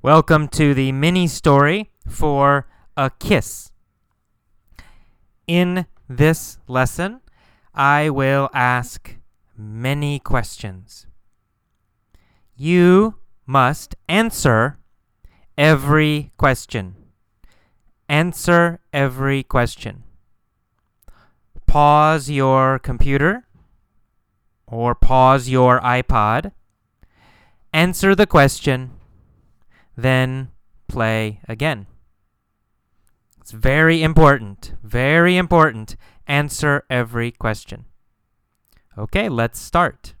Welcome to the mini story for a kiss. In this lesson, I will ask many questions. You must answer every question. Answer every question. Pause your computer or pause your iPod. Answer the question, then play again. It's very important, very important. Answer every question. Okay, let's start.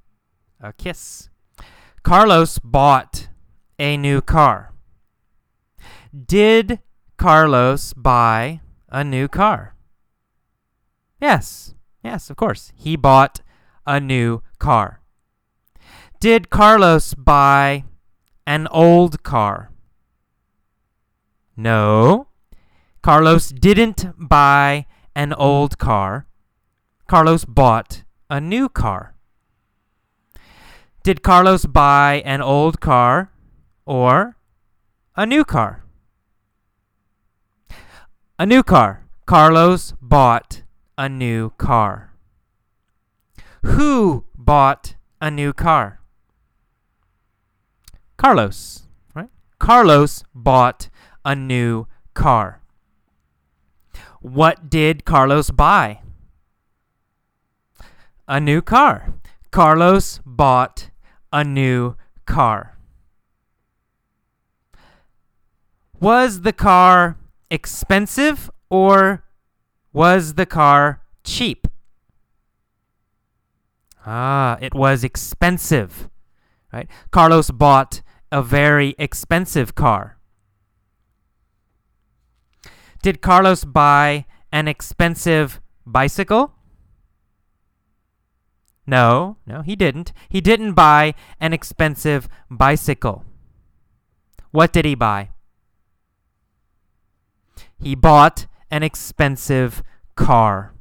A kiss. Carlos bought a new car. Did Carlos buy a new car? Yes, yes, of course. He bought a new car. Did Carlos buy an old car? No. Carlos didn't buy an old car. Carlos bought a new car. Did Carlos buy an old car or a new car? A new car. Carlos bought a new car. Who bought a new car? Carlos, right? Carlos bought a new car. What did Carlos buy? A new car. Carlos bought a new car. Was the car expensive or was the car cheap? Ah, it was expensive. Right? Carlos bought a very expensive car. Did Carlos buy an expensive bicycle? No, no, he didn't. He didn't buy an expensive bicycle. What did he buy? He bought an expensive car.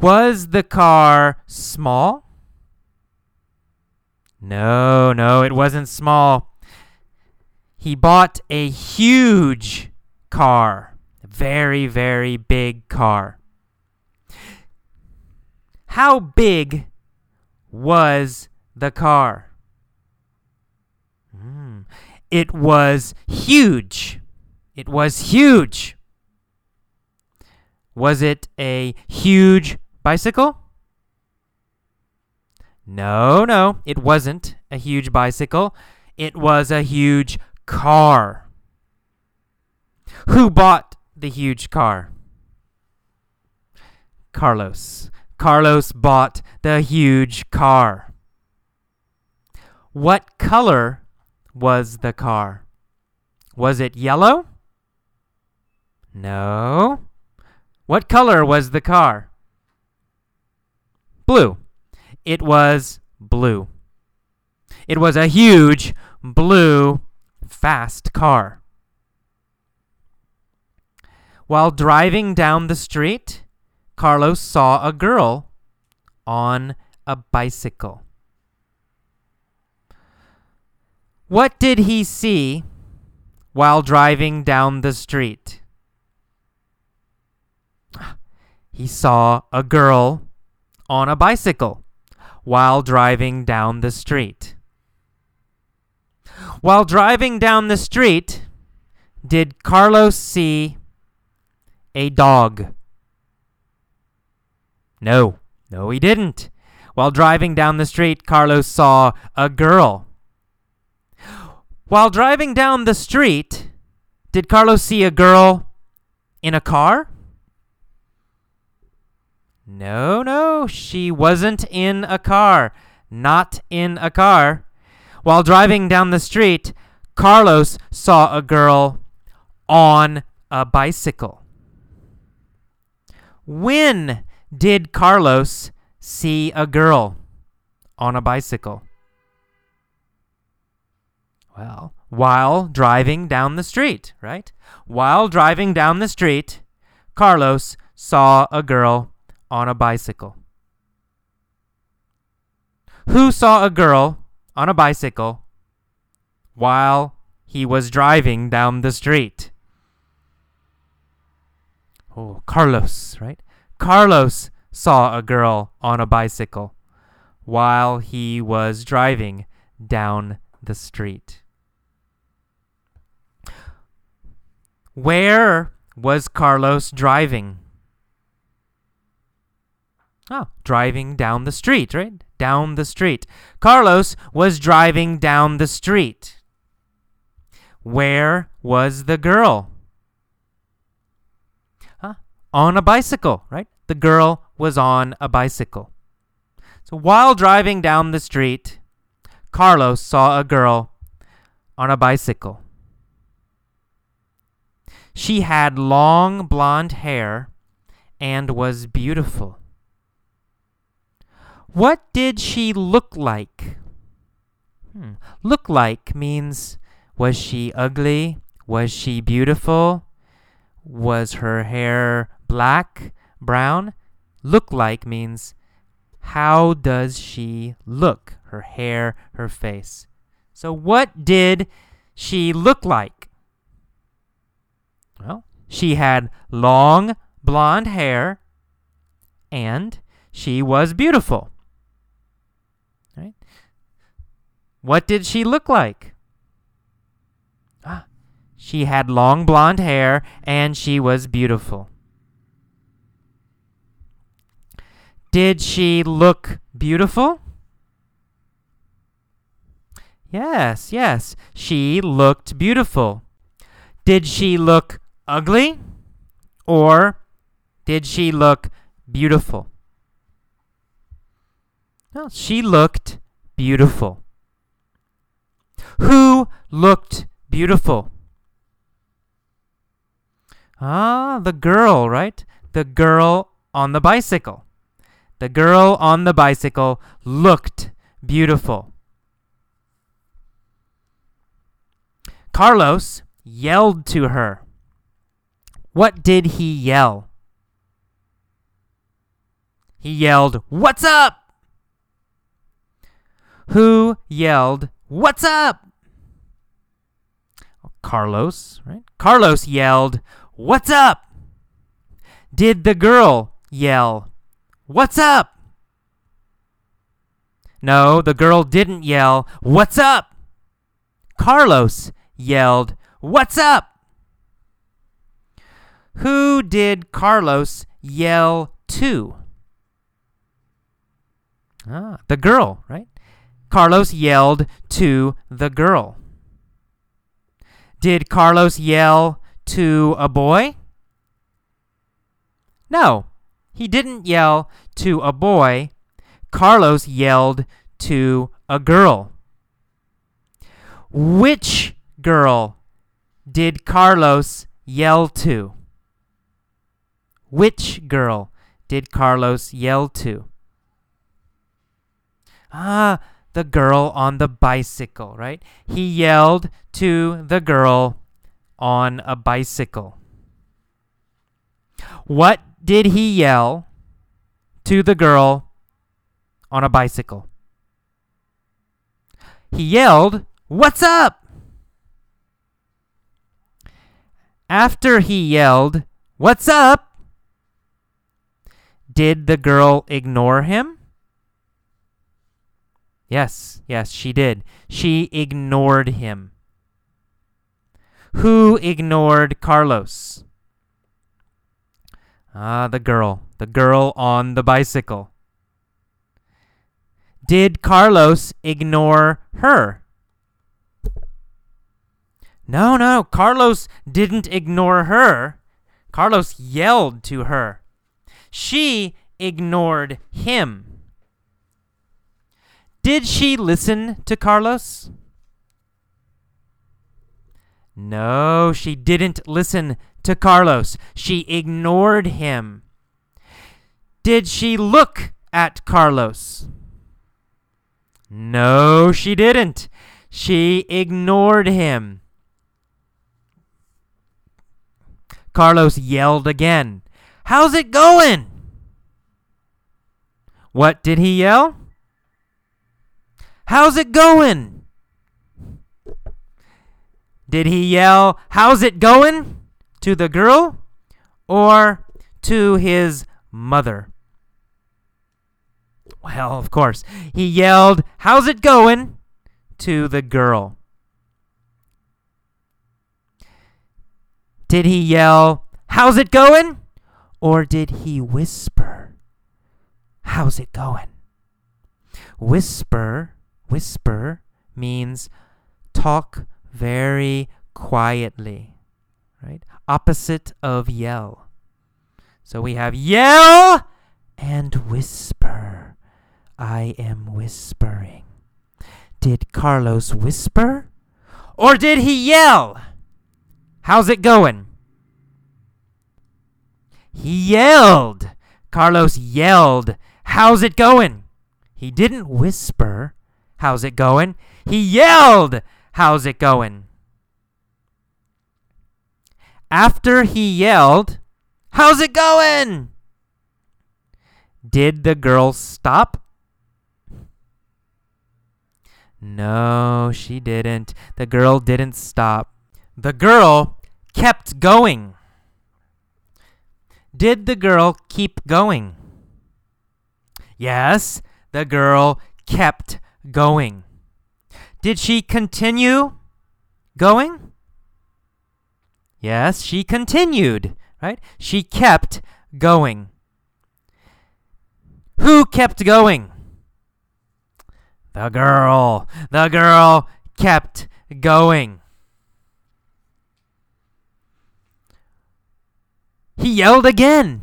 Was the car small? No, no, it wasn't small. He bought a huge car. A Very, very big car. How big was the car? Mm, it was huge. It was huge. Was it a huge bicycle? No, no, it wasn't a huge bicycle. It was a huge car. Who bought the huge car? Carlos. Carlos bought the huge car. What color was the car? Was it yellow? No. What color was the car? Blue. It was blue. It was a huge, blue, fast car. While driving down the street, Carlos saw a girl on a bicycle. What did he see while driving down the street? He saw a girl on a bicycle while driving down the street. While driving down the street, did Carlos see a dog? No, no, he didn't. While driving down the street, Carlos saw a girl. While driving down the street, did Carlos see a girl in a car? No, no, she wasn't in a car. Not in a car. While driving down the street, Carlos saw a girl on a bicycle. When did Carlos see a girl on a bicycle? Well, while driving down the street, right? While driving down the street, Carlos saw a girl on a bicycle. Who saw a girl on a bicycle while he was driving down the street. Oh, Carlos, right? Carlos saw a girl on a bicycle while he was driving down the street. Where was Carlos driving? Oh, driving down the street, right? Down the street. Carlos was driving down the street. Where was the girl? Huh? On a bicycle, right? The girl was on a bicycle. So while driving down the street, Carlos saw a girl on a bicycle. She had long blonde hair and was beautiful. What did she look like? Hmm. Look like means was she ugly? Was she beautiful? Was her hair black, brown? Look like means how does she look? Her hair, her face. So, what did she look like? Well, she had long blonde hair and she was beautiful. Right? What did she look like? Ah, she had long blonde hair and she was beautiful. Did she look beautiful? Yes, yes, she looked beautiful. Did she look ugly? Or did she look beautiful? No, she looked beautiful. Who looked beautiful? Ah, the girl, right? The girl on the bicycle. The girl on the bicycle looked beautiful. Carlos yelled to her. What did he yell? He yelled, What's up? Who yelled, What's up? Carlos, right? Carlos yelled, What's up? Did the girl yell, What's up? No, the girl didn't yell, What's up? Carlos yelled, What's up? Who did Carlos yell to? Ah, the girl, right? Carlos yelled to the girl. Did Carlos yell to a boy? No, he didn't yell to a boy. Carlos yelled to a girl. Which girl did Carlos yell to? Which girl did Carlos yell to? Ah, the girl on the bicycle, right? He yelled to the girl on a bicycle. What did he yell to the girl on a bicycle? He yelled, What's up? After he yelled, What's up? Did the girl ignore him? Yes, yes, she did. She ignored him. Who ignored Carlos? Ah, the girl. The girl on the bicycle. Did Carlos ignore her? No, no, Carlos didn't ignore her. Carlos yelled to her. She ignored him. Did she listen to Carlos? No, she didn't listen to Carlos. She ignored him. Did she look at Carlos? No, she didn't. She ignored him. Carlos yelled again. How's it going? What did he yell? How's it going? Did he yell, How's it going? to the girl or to his mother? Well, of course, he yelled, How's it going? to the girl. Did he yell, How's it going? Or did he whisper, How's it going? Whisper, whisper means talk very quietly, right? Opposite of yell. So we have yell and whisper. I am whispering. Did Carlos whisper? Or did he yell? How's it going? He yelled. Carlos yelled. How's it going? He didn't whisper. How's it going? He yelled. How's it going? After he yelled, How's it going? Did the girl stop? No, she didn't. The girl didn't stop. The girl kept going. Did the girl keep going? Yes, the girl kept going. Did she continue going? Yes, she continued, right? She kept going. Who kept going? The girl. The girl kept going. He yelled again.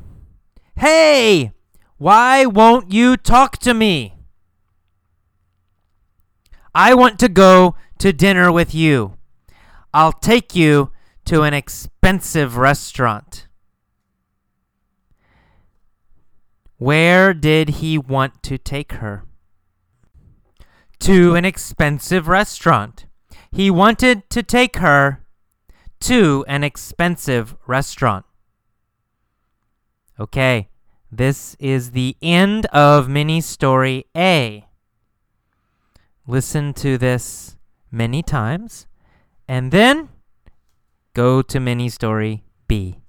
Hey, why won't you talk to me? I want to go to dinner with you. I'll take you to an expensive restaurant. Where did he want to take her? To an expensive restaurant. He wanted to take her to an expensive restaurant. Okay, this is the end of mini story A. Listen to this many times, and then go to mini story B.